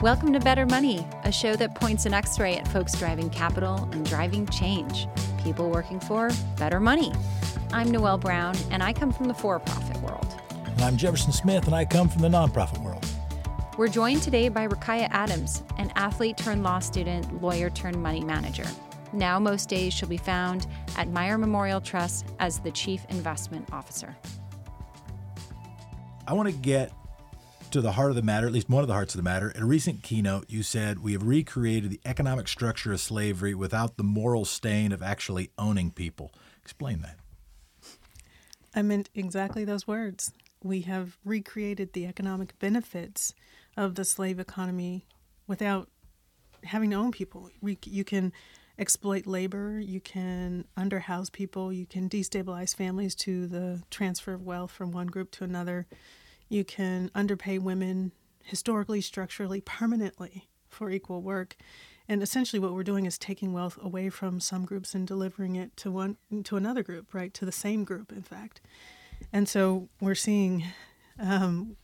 Welcome to Better Money, a show that points an x ray at folks driving capital and driving change, people working for better money. I'm Noelle Brown, and I come from the for profit world. And I'm Jefferson Smith, and I come from the nonprofit world. We're joined today by Rukaiyah Adams, an athlete turned law student, lawyer turned money manager. Now, most days, she'll be found at Meyer Memorial Trust as the Chief Investment Officer. I want to get to the heart of the matter, at least one of the hearts of the matter. In a recent keynote, you said we have recreated the economic structure of slavery without the moral stain of actually owning people. Explain that. I meant exactly those words. We have recreated the economic benefits of the slave economy without having to own people. We, you can exploit labor, you can underhouse people, you can destabilize families to the transfer of wealth from one group to another you can underpay women historically, structurally, permanently for equal work. And essentially, what we're doing is taking wealth away from some groups and delivering it to one to another group, right? To the same group, in fact. And so we're seeing um,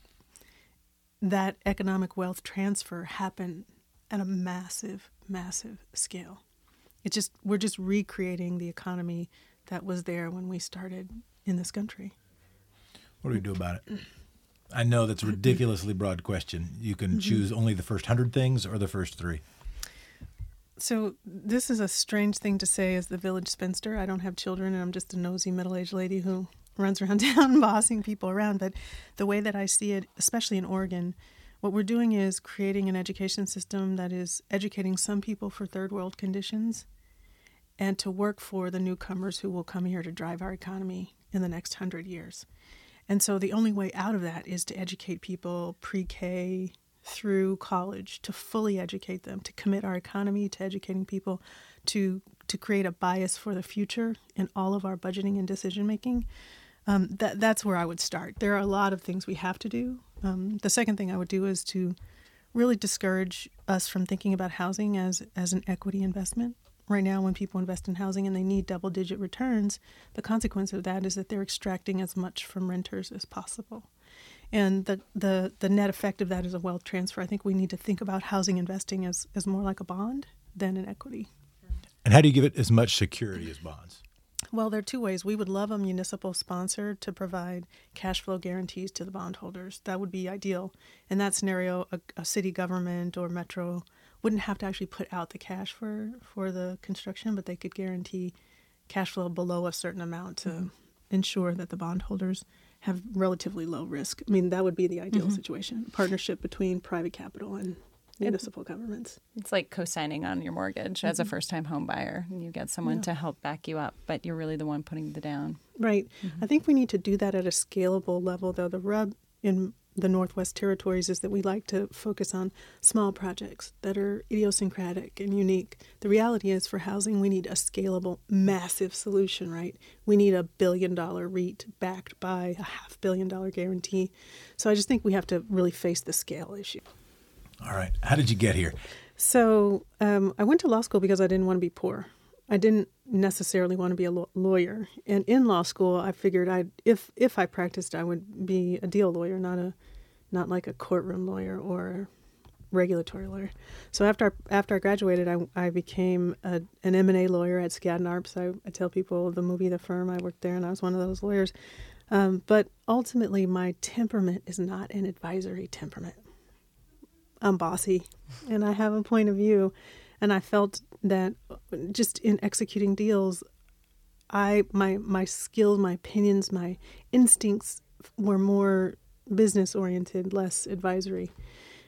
that economic wealth transfer happen at a massive, massive scale. It just we're just recreating the economy that was there when we started in this country. What do we do about it? I know that's a ridiculously broad question. You can mm-hmm. choose only the first hundred things or the first three. So this is a strange thing to say as the village spinster. I don't have children, and I'm just a nosy middle-aged lady who runs around town bossing people around. But the way that I see it, especially in Oregon, what we're doing is creating an education system that is educating some people for third world conditions and to work for the newcomers who will come here to drive our economy in the next hundred years. And so the only way out of that is to educate people pre K through college, to fully educate them, to commit our economy to educating people, to, to create a bias for the future in all of our budgeting and decision making. Um, that, that's where I would start. There are a lot of things we have to do. Um, the second thing I would do is to really discourage us from thinking about housing as, as an equity investment right now when people invest in housing and they need double digit returns, the consequence of that is that they're extracting as much from renters as possible. And the, the, the net effect of that is a wealth transfer. I think we need to think about housing investing as, as more like a bond than an equity. And how do you give it as much security as bonds? Well, there are two ways. We would love a municipal sponsor to provide cash flow guarantees to the bondholders. That would be ideal. In that scenario, a, a city government or metro wouldn't have to actually put out the cash for for the construction, but they could guarantee cash flow below a certain amount to mm-hmm. ensure that the bondholders have relatively low risk. I mean, that would be the ideal mm-hmm. situation: partnership between private capital and municipal it, governments. It's like co-signing on your mortgage mm-hmm. as a mm-hmm. first-time home buyer, and you get someone yeah. to help back you up, but you're really the one putting the down. Right. Mm-hmm. I think we need to do that at a scalable level, though. The rub in the Northwest Territories is that we like to focus on small projects that are idiosyncratic and unique. The reality is, for housing, we need a scalable, massive solution, right? We need a billion dollar REIT backed by a half billion dollar guarantee. So I just think we have to really face the scale issue. All right. How did you get here? So um, I went to law school because I didn't want to be poor. I didn't necessarily want to be a lawyer. And in law school, I figured I if if I practiced, I would be a deal lawyer, not a not like a courtroom lawyer or regulatory lawyer. So after I, after I graduated, I, I became a, an M and A lawyer at Skadden Arps. I, I tell people the movie The Firm. I worked there, and I was one of those lawyers. Um, but ultimately, my temperament is not an advisory temperament. I'm bossy, and I have a point of view, and I felt that just in executing deals, I my my skills, my opinions, my instincts were more business oriented, less advisory.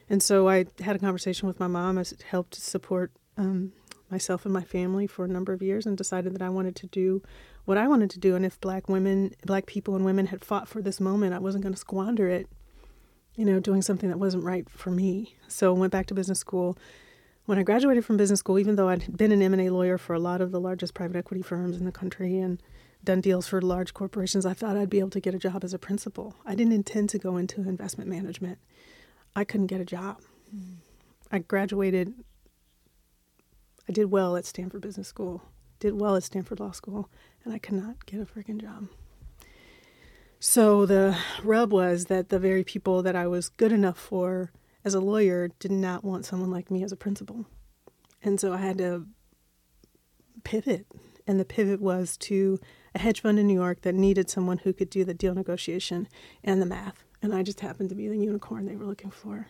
And so I had a conversation with my mom. I helped support um, myself and my family for a number of years and decided that I wanted to do what I wanted to do. And if black women, black people and women had fought for this moment, I wasn't going to squander it, you know, doing something that wasn't right for me. So I went back to business school when I graduated from business school, even though I'd been an M&A lawyer for a lot of the largest private equity firms in the country and done deals for large corporations, I thought I'd be able to get a job as a principal. I didn't intend to go into investment management. I couldn't get a job. Mm. I graduated I did well at Stanford Business School, did well at Stanford Law School, and I could not get a freaking job. So the rub was that the very people that I was good enough for as a lawyer did not want someone like me as a principal. And so I had to pivot. And the pivot was to a hedge fund in New York that needed someone who could do the deal negotiation and the math. And I just happened to be the unicorn they were looking for.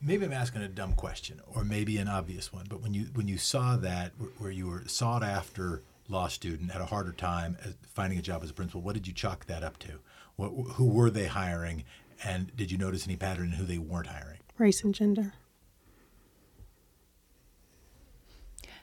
Maybe I'm asking a dumb question, or maybe an obvious one. But when you when you saw that, where you were sought after law student, had a harder time finding a job as a principal, what did you chalk that up to? What, who were they hiring, and did you notice any pattern in who they weren't hiring? Race and gender.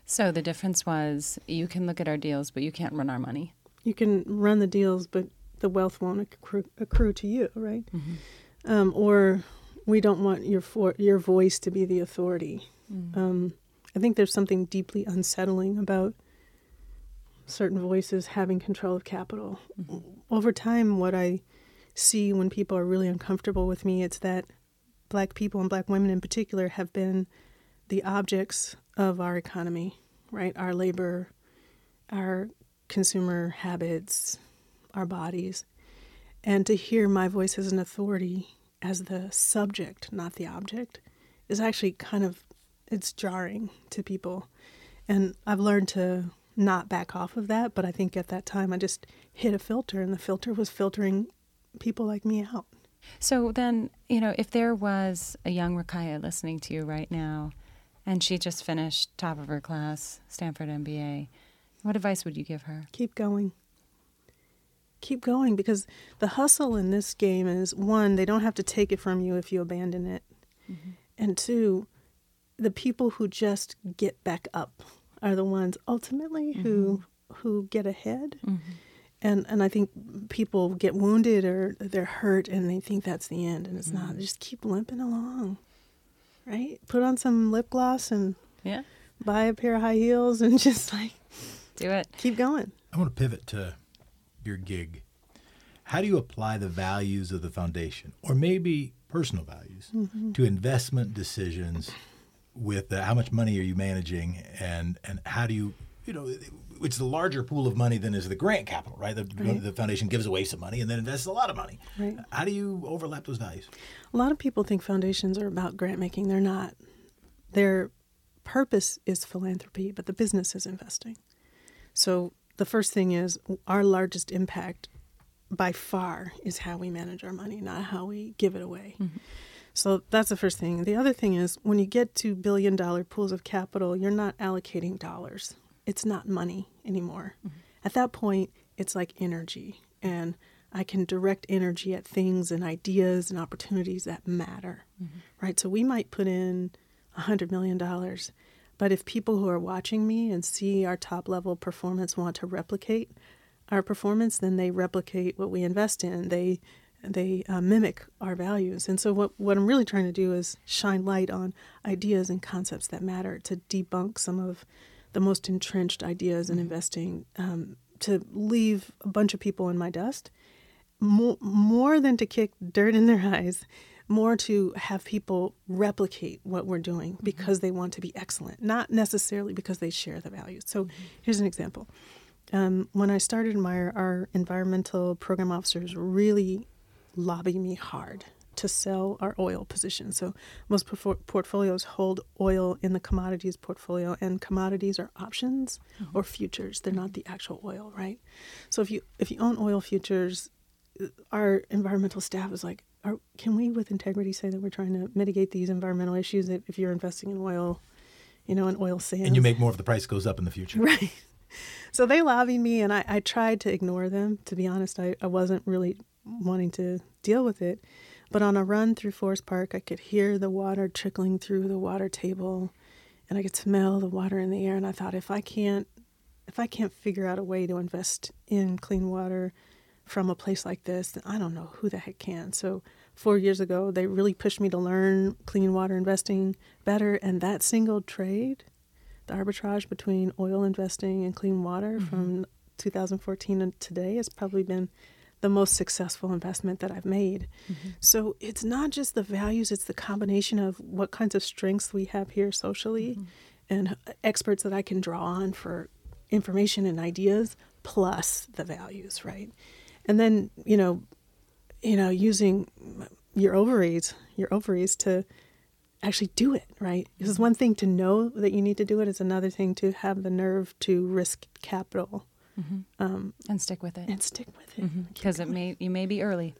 So the difference was you can look at our deals, but you can't run our money. You can run the deals, but the wealth won't accrue, accrue to you, right? Mm-hmm. Um, or we don't want your for, your voice to be the authority. Mm-hmm. Um, I think there's something deeply unsettling about certain voices having control of capital. Mm-hmm. Over time, what I see when people are really uncomfortable with me, it's that black people and black women in particular have been the objects of our economy, right? Our labor, our consumer habits, our bodies. And to hear my voice as an authority, as the subject, not the object, is actually kind of it's jarring to people. And I've learned to not back off of that, but I think at that time I just hit a filter and the filter was filtering people like me out. So then, you know, if there was a young Rukaiyah listening to you right now and she just finished top of her class, Stanford MBA, what advice would you give her? Keep going keep going because the hustle in this game is one, they don't have to take it from you if you abandon it. Mm-hmm. And two, the people who just get back up are the ones ultimately mm-hmm. who who get ahead. Mm-hmm. And and I think people get wounded or they're hurt and they think that's the end and it's not. They mm-hmm. just keep limping along. Right? Put on some lip gloss and yeah. buy a pair of high heels and just like do it. Keep going. I want to pivot to your gig, how do you apply the values of the foundation, or maybe personal values, mm-hmm. to investment decisions? With uh, how much money are you managing, and and how do you, you know, it's the larger pool of money than is the grant capital, right? The, right. the foundation gives away some money and then invests a lot of money. Right. How do you overlap those values? A lot of people think foundations are about grant making. They're not. Their purpose is philanthropy, but the business is investing. So the first thing is our largest impact by far is how we manage our money, not how we give it away. Mm-hmm. So that's the first thing. The other thing is when you get to billion dollar pools of capital, you're not allocating dollars. It's not money anymore. Mm-hmm. At that point, it's like energy. And I can direct energy at things and ideas and opportunities that matter. Mm-hmm. Right? So we might put in $100 million but if people who are watching me and see our top level performance want to replicate our performance, then they replicate what we invest in. They they uh, mimic our values. And so what what I'm really trying to do is shine light on ideas and concepts that matter to debunk some of the most entrenched ideas in mm-hmm. investing. Um, to leave a bunch of people in my dust, more, more than to kick dirt in their eyes, more to have people replicate what we're doing mm-hmm. because they want to be excellent, not necessarily because they share the values. So mm-hmm. here's an example. Um, when I started Meyer, our environmental program officers really lobbied me hard to sell our oil position. So most portfolios hold oil in the commodities portfolio, and commodities are options mm-hmm. or futures. They're not the actual oil, right? So if you if you own oil futures, our environmental staff is like, are, can we, with integrity, say that we're trying to mitigate these environmental issues if, if you're investing in oil, you know, in oil sands? And you make more if the price goes up in the future. Right. So they lobbied me, and I, I tried to ignore them. To be honest, I, I wasn't really wanting to deal with it. But on a run through Forest Park, I could hear the water trickling through the water table, and I could smell the water in the air. And I thought, if I can't, if I can't figure out a way to invest in clean water, from a place like this, then I don't know who the heck can. So, four years ago, they really pushed me to learn clean water investing better. And that single trade, the arbitrage between oil investing and clean water mm-hmm. from 2014 to today, has probably been the most successful investment that I've made. Mm-hmm. So, it's not just the values, it's the combination of what kinds of strengths we have here socially. Mm-hmm. and experts that I can draw on for information and ideas plus the values, right? And then, you know, you know, using your ovaries, your ovaries to actually do it, right? This is one thing to know that you need to do it. It's another thing to have the nerve to risk capital Mm-hmm. um, and stick with it. and stick with it. Mm-hmm. Because it may you may be early.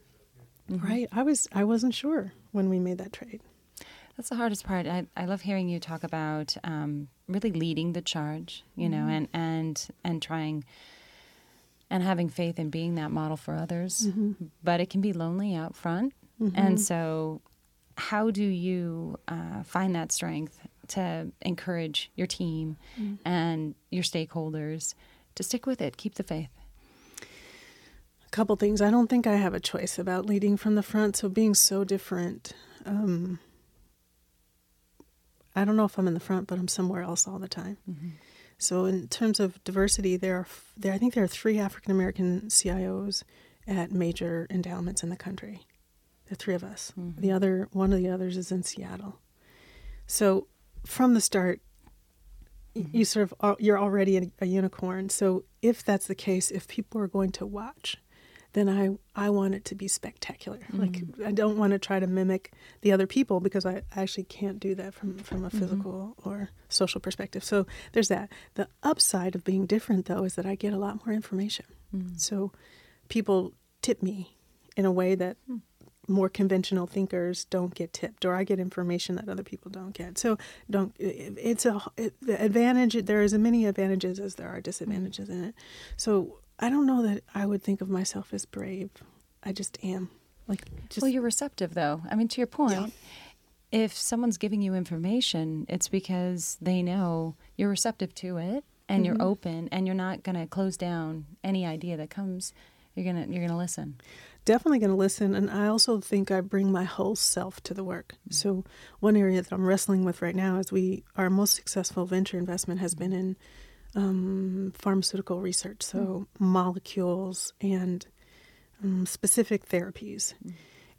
Mm-hmm. Right. I was I wasn't sure when we made that trade. That's the hardest part. I, I love hearing you talk about um, really leading the charge, you know, and and and trying and having faith in being that model for others. But it can be lonely out front, and so how do you uh, find that strength to encourage your team and your stakeholders to stick with it, keep the faith? A couple things. I don't think I have a choice about leading from the front. So being so different, um, I don't know if I'm in the front, but I'm somewhere else all the time. So in terms of diversity, there are there I think there are three African American CIOs at major endowments in the country. Are three of us. The other one of the others is in Seattle. So from the start, y you sort of you're already a, a unicorn. So if that's the case, if people are going to watch, then I I want it to be spectacular. Mm-hmm. Like I don't want to try to mimic the other people because I actually can't do that from from a mm-hmm. physical or social perspective. So there's that. The upside of being different though is that I get a lot more information. Mm. So people tip me in a way that hmm. More conventional thinkers don't get tipped or i get information that other people don't get. So don't it's a it, the advantage there is as many advantages as there are disadvantages in it. So i don't know that i would think of myself as brave. I just am. Like just well, you're receptive, though. I mean, to your point, if someone's giving you information, it's because they know you're receptive to it and you're mm-hmm. open and you're not going to close down any idea that comes. You're gonna you're gonna listen. definitely going to listen and i also think i bring my whole self to the work. So one area that i'm wrestling with right now is we our most successful venture investment has been in um, pharmaceutical research so molecules and um, specific therapies.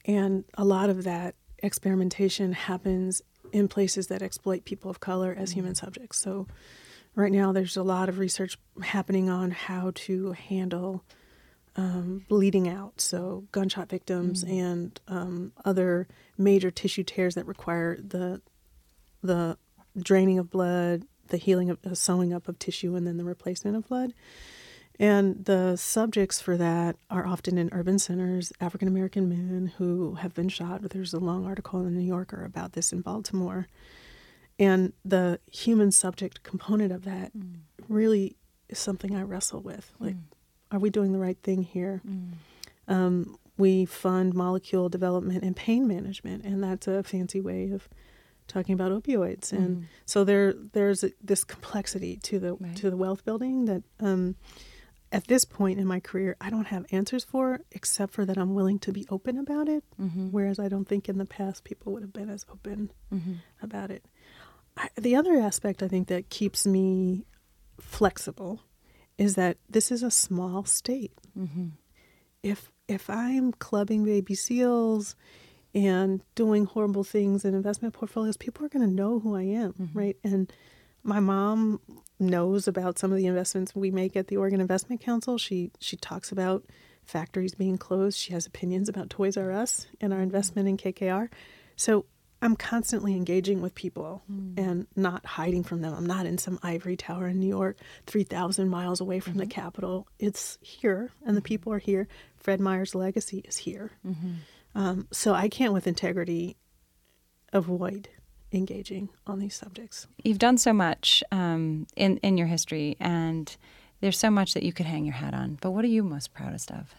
And a lot of that experimentation happens in places that exploit people of color as human subjects. So right now there's a lot of research happening on how to handle um, bleeding out, so gunshot victims and um, other major tissue tears that require the the draining of blood, the healing of uh, sewing up of tissue, and then the replacement of blood. And the subjects for that are often in urban centers, African American men who have been shot. There's a long article in the New Yorker about this in Baltimore. And the human subject component of that really is something I wrestle with. Like, are we doing the right thing here? Um, we fund molecule development and pain management, and that's a fancy way of talking about opioids. And so there, there's a, this complexity to the Right. to the wealth building that, um, at this point in my career, I don't have answers for, except for that I'm willing to be open about it. Whereas I don't think in the past people would have been as open about it. I, the other aspect I think that keeps me flexible is that this is a small state. Mm-hmm. If if I'm clubbing baby seals and doing horrible things in investment portfolios, people are going to know who I am, mm-hmm. right? And my mom knows about some of the investments we make at the Oregon Investment Council. She she talks about factories being closed. She has opinions about Toys R Us and our mm-hmm. investment in KKR. So I'm constantly engaging with people and not hiding from them. I'm not in some ivory tower in New York, 3,000 miles away from the Capitol. It's here, and the people are here. Fred Meyer's legacy is here. Um, so I can't, with integrity, avoid engaging on these subjects. You've done so much um, in in your history, and there's so much that you could hang your hat on. But what are you most proudest of?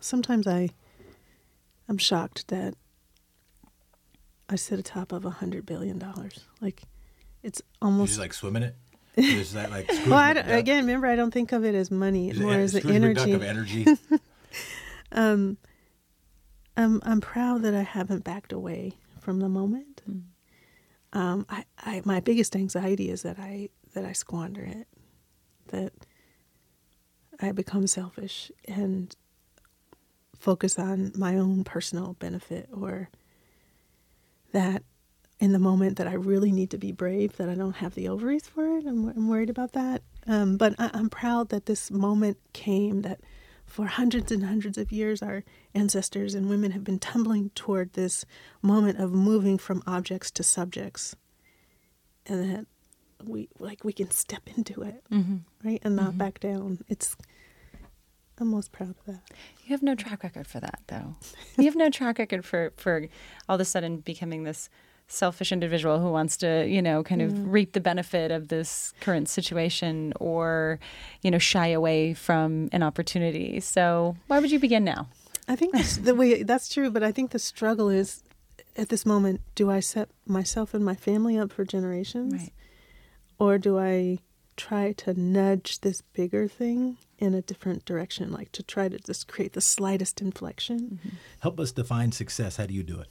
Sometimes I, I'm shocked that I sit atop of a hundred billion dollars. Like, it's almost just like swimming it. Is that like Well, I don't, again, remember, I don't think of it as money, Is more en- as the Scrooge McDuck energy. of energy. I'm I'm proud that I haven't backed away from the moment. Um, I, I my biggest anxiety is that I that I squander it, that I become selfish and focus on my own personal benefit or that in the moment that I really need to be brave, that I don't have the ovaries for it. I'm, I'm worried about that. Um, but I, I'm proud that this moment came that for hundreds and hundreds of years, our ancestors and women have been tumbling toward this moment of moving from objects to subjects. And that we like we can step into it, Mm-hmm. right? And not back down. It's I'm most proud of that. You have no track record for that, though. You have no track record for for all of a sudden becoming this selfish individual who wants to, you know, kind of reap the benefit of this current situation or, you know, shy away from an opportunity. So why would you begin now? I think that's the way that's true, but I think the struggle is at this moment, do I set myself and my family up for generations? Right. Or do I try to nudge this bigger thing in a different direction, like to try to just create the slightest inflection? Mm-hmm. Help us define success. How do you do it?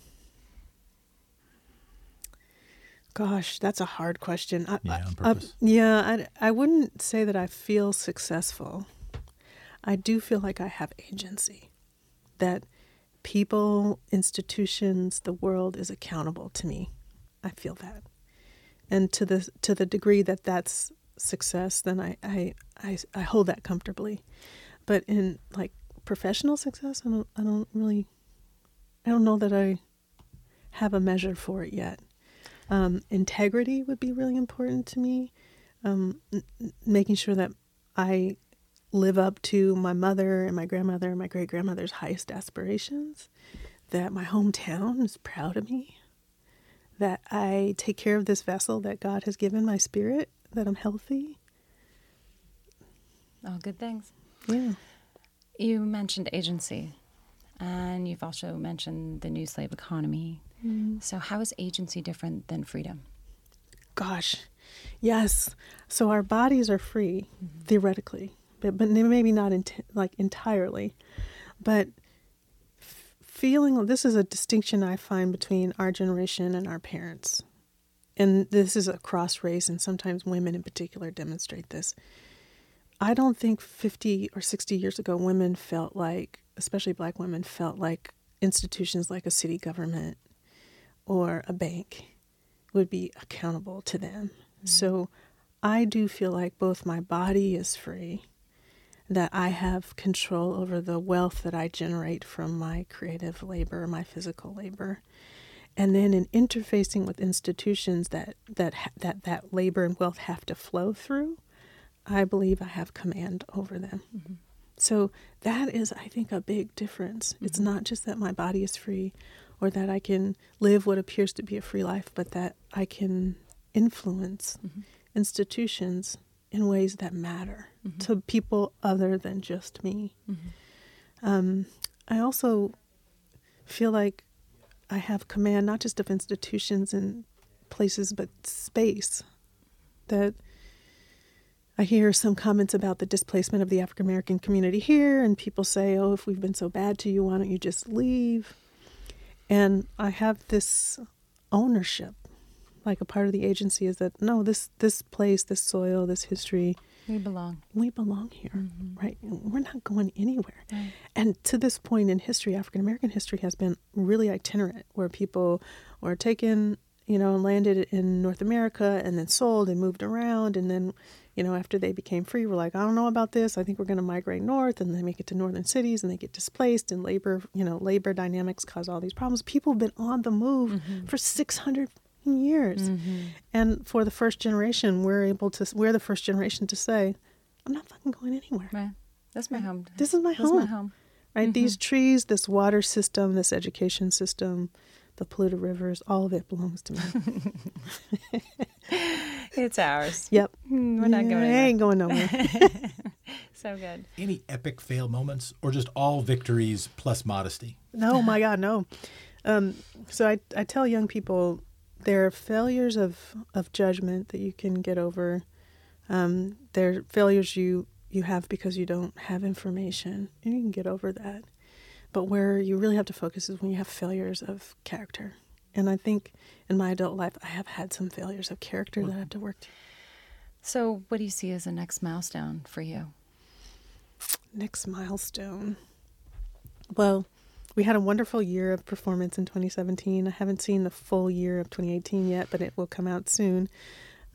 Gosh, that's a hard question. I, Yeah, I- on I- purpose. yeah, I, I wouldn't say that I feel successful. I do feel like I have agency, that people, institutions, the world is accountable to me. I feel that, and to the to the degree that that's success, then I I, I, I hold that comfortably. But in like professional success, I don't I don't really I don't know that I have a measure for it yet. Um, integrity would be really important to me. Um, n- making sure that I live up to my mother and my grandmother and my great grandmother's highest aspirations. That my hometown is proud of me. That I take care of this vessel that God has given my spirit. That I'm healthy. All good things. Yeah. You mentioned agency, and you've also mentioned the new slave economy. Mm-hmm. So, how is agency different than freedom? Gosh, yes. So our bodies are free mm-hmm. theoretically, but but maybe not ent- like entirely. But f- feeling this is a distinction I find between our generation and our parents, and this is across race, and sometimes women in particular demonstrate this. I don't think 50 or 60 years ago women felt like, especially black women, felt like institutions like a city government or a bank would be accountable to them. Mm-hmm. So I do feel like both my body is free, that I have control over the wealth that I generate from my creative labor, my physical labor. And then in interfacing with institutions that that that that labor and wealth have to flow through, I believe I have command over them. Mm-hmm. So that is, I think, a big difference. It's mm-hmm. not just that my body is free or that I can live what appears to be a free life, but that I can influence mm-hmm. institutions in ways that matter to people other than just me. Um, I also feel like I have command not just of institutions and places, but space. That I hear some comments about the displacement of the African American community here, and people say, oh, if we've been so bad to you, why don't you just leave? And I have this ownership, like a part of the agency is that no, this this place, this soil, this history, We belong. we belong here, mm-hmm. right? We're not going anywhere. And to this point in history, African American history has been really itinerant, where people were taken, you know, landed in North America and then sold and moved around. And then, you know, after they became free, we're like, I don't know about this. I think we're going to migrate north. And they make it to northern cities and they get displaced. And labor, you know, labor dynamics cause all these problems. People have been on the move mm-hmm. for 600 years. And for the first generation, we're able to, we're the first generation to say, I'm not fucking going anywhere. Right. That's my home. This is my This is home. my home. Right? These trees, this water system, this education system, the polluted rivers, all of it belongs to me. It's ours. yep. Mm, We're not Yeah, going I anywhere. ain't going nowhere. So good. Any epic fail moments or just all victories plus modesty? no, my God, no. Um, so I, I tell young people there are failures of, of judgment that you can get over. Um, there are failures you, you have because you don't have information, and you can get over that. But where you really have to focus is when you have failures of character. And I think in my adult life, I have had some failures of character that I have to work to. So, what do you see as the next milestone for you? Next milestone. Well, we had a wonderful year of performance in 2017. I haven't seen the full year of 2018 yet, but it will come out soon.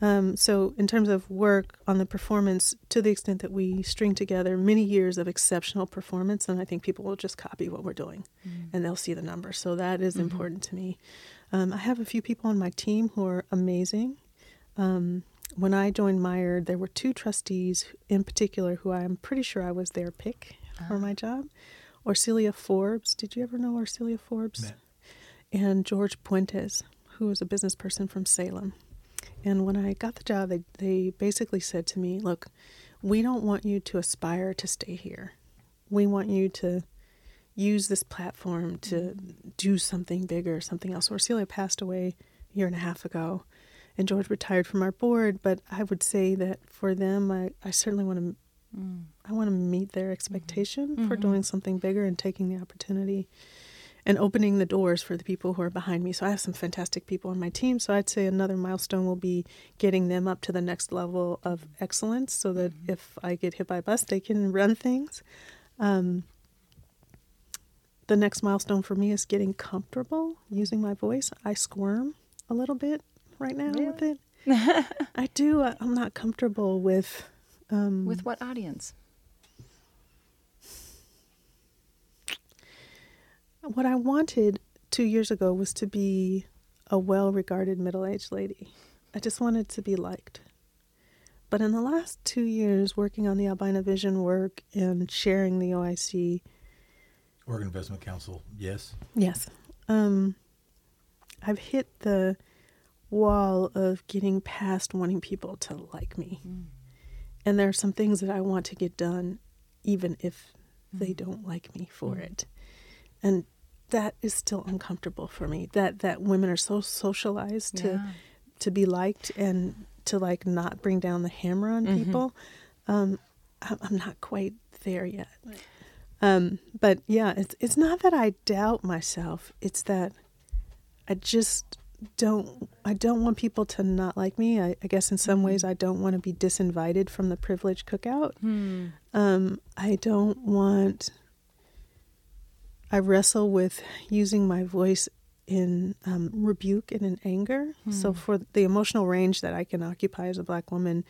Um, so, in terms of work on the performance, to the extent that we string together many years of exceptional performance, and I think people will just copy what we're doing mm. and they'll see the numbers. So, that is mm-hmm. important to me. Um, I have a few people on my team who are amazing. Um, when I joined Meyer, there were two trustees in particular who I'm pretty sure I was their pick uh-huh. for my job. Orcilia Forbes. Did you ever know Orcilia Forbes? And George Puentes, who was a business person from Salem. And when I got the job, they, they basically said to me, Look, we don't want you to aspire to stay here. We want you to use this platform to do something bigger, something else. Orcilia passed away a year and a half ago, and George retired from our board. But I would say that for them, I, I certainly want to mm. I want to meet their expectation mm-hmm. for doing something bigger and taking the opportunity and opening the doors for the people who are behind me. So I have some fantastic people on my team. So I'd say another milestone will be getting them up to the next level of excellence so that mm-hmm. if I get hit by a bus, they can run things. Um, the next milestone for me is getting comfortable using my voice. I squirm a little bit right now really? with it. I do. I'm not comfortable with. Um, with what audience? What I wanted two years ago was to be a well regarded middle aged lady. I just wanted to be liked. But in the last two years, working on the Albina Vision work and sharing the OIC. Oregon Investment Council, yes? Yes. Um, I've hit the wall of getting past wanting people to like me. Mm. And there are some things that I want to get done, even if mm. they don't like me for mm. it. And that is still uncomfortable for me. That that women are so socialized to yeah. to be liked and to like not bring down the hammer on mm-hmm. people. Um, I'm not quite there yet. Um, but yeah, it's it's not that I doubt myself. It's that I just don't I don't want people to not like me. I, I guess in some mm-hmm. ways I don't want to be disinvited from the privilege cookout. Hmm. Um, I don't want I wrestle with using my voice in um, rebuke and in anger. Hmm. So, for the emotional range that I can occupy as a black woman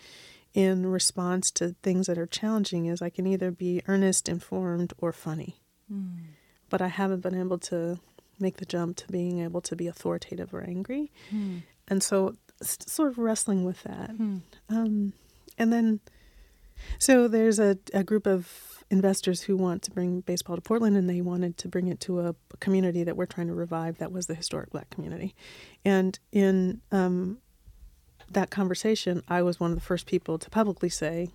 in response to things that are challenging, is I can either be earnest, informed, or funny. Hmm. But I haven't been able to make the jump to being able to be authoritative or angry. Hmm. And so, sort of wrestling with that. Hmm. Um, and then, so there's a, a group of investors who want to bring baseball to Portland, and they wanted to bring it to a community that we're trying to revive. That was the historic Black community, and in um, that conversation, I was one of the first people to publicly say,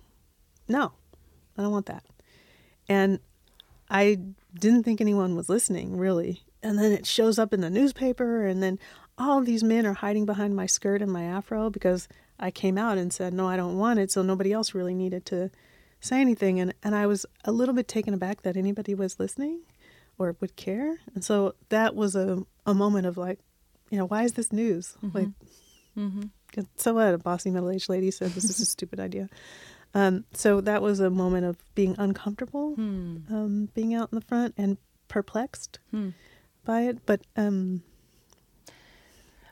"No, I don't want that," and I didn't think anyone was listening really. And then it shows up in the newspaper, and then all these men are hiding behind my skirt and my afro because I came out and said, "No, I don't want it." So nobody else really needed to say anything. And, and I was a little bit taken aback that anybody was listening or would care. And so that was a, a moment of like, you know, why is this news? Mm-hmm. Like, mm-hmm. so what? A bossy middle aged lady said this is a stupid idea. Um, so that was a moment of being uncomfortable, hmm. um, being out in the front and perplexed hmm. By it. But um,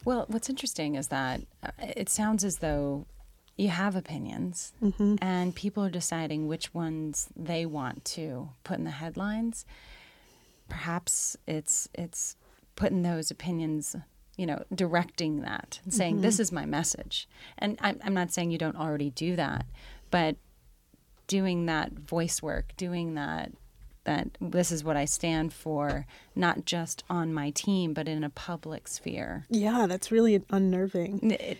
well, what's interesting is that uh, it sounds as though you have opinions mm-hmm. and people are deciding which ones they want to put in the headlines perhaps it's it's putting those opinions you know directing that and saying mm-hmm. this is my message and I'm, I'm not saying you don't already do that but doing that voice work doing that that this is what I stand for, not just on my team, but in a public sphere. Yeah, that's really unnerving. It,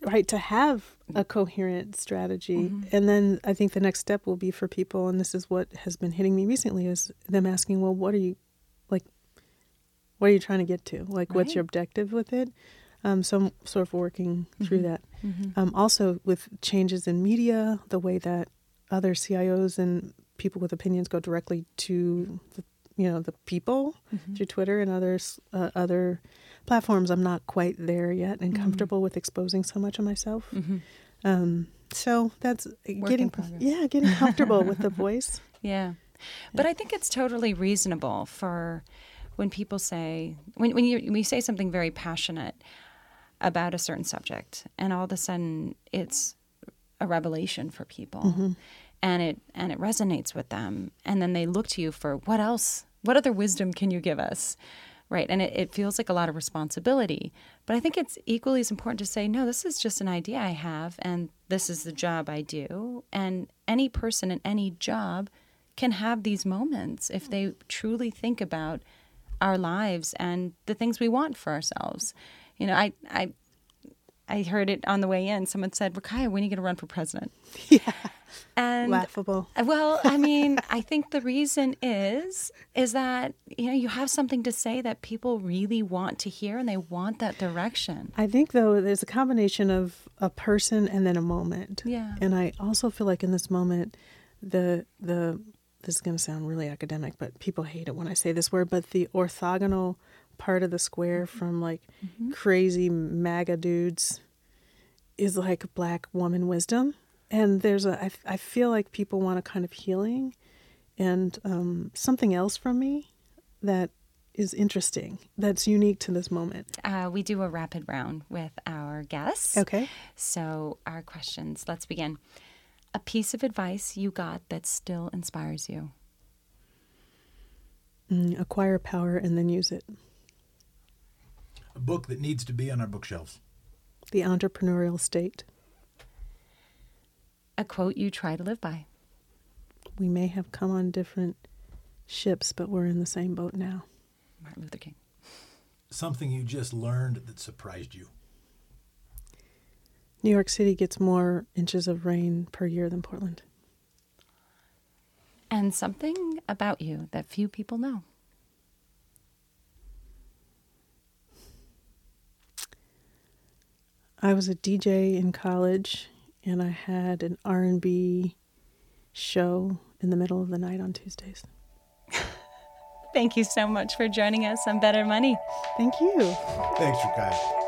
right to have a coherent strategy mm-hmm. and then i think the next step will be for people and this is what has been hitting me recently is them asking well what are you like what are you trying to get to like right. what's your objective with it um, so i'm sort of working mm-hmm. through that mm-hmm. um, also with changes in media the way that other cios and people with opinions go directly to the you know the people mm-hmm. through twitter and others uh, other platforms, I'm not quite there yet and mm-hmm. comfortable with exposing so much of myself. Mm-hmm. Um, so that's Work getting yeah, getting comfortable with the voice. Yeah. But I think it's totally reasonable for when people say when when you when you say something very passionate about a certain subject, and all of a sudden it's a revelation for people, Mm-hmm. And it and it resonates with them, and then they look to you for what else, what other wisdom can you give us, right? And it, it feels like a lot of responsibility, but I think it's equally as important to say, no, this is just an idea I have, and this is the job I do, and any person in any job can have these moments if they truly think about our lives and the things we want for ourselves. You know, I I I heard it on the way in. Someone said, "Rukaiyah, when are you going to run for president?" Yeah. And Laughable. well, I mean, I think the reason is is that you know you have something to say that people really want to hear and they want that direction. I think though there's a combination of a person and then a moment. Yeah. And I also feel like in this moment, the the this is going to sound really academic, but people hate it when I say this word. But the orthogonal part of the square mm-hmm. from like mm-hmm. crazy MAGA dudes is like black woman wisdom. And there's a I, I feel like people want a kind of healing and um, something else from me that is interesting that's unique to this moment. Uh, we do a rapid round with our guests. Okay. So our questions. Let's begin. A piece of advice you got that still inspires you. Mm, acquire power and then use it. A book that needs to be on our bookshelves. The entrepreneurial state. A quote you try to live by. We may have come on different ships, but we're in the same boat now. Martin Luther King. Something you just learned that surprised you. New York City gets more inches of rain per year than Portland. And something about you that few people know. I was a DJ in college, and I had an R&B show in the middle of the night on Tuesdays. Thank you so much for joining us on Better Money. Thank you. Thanks, Rukaiyah.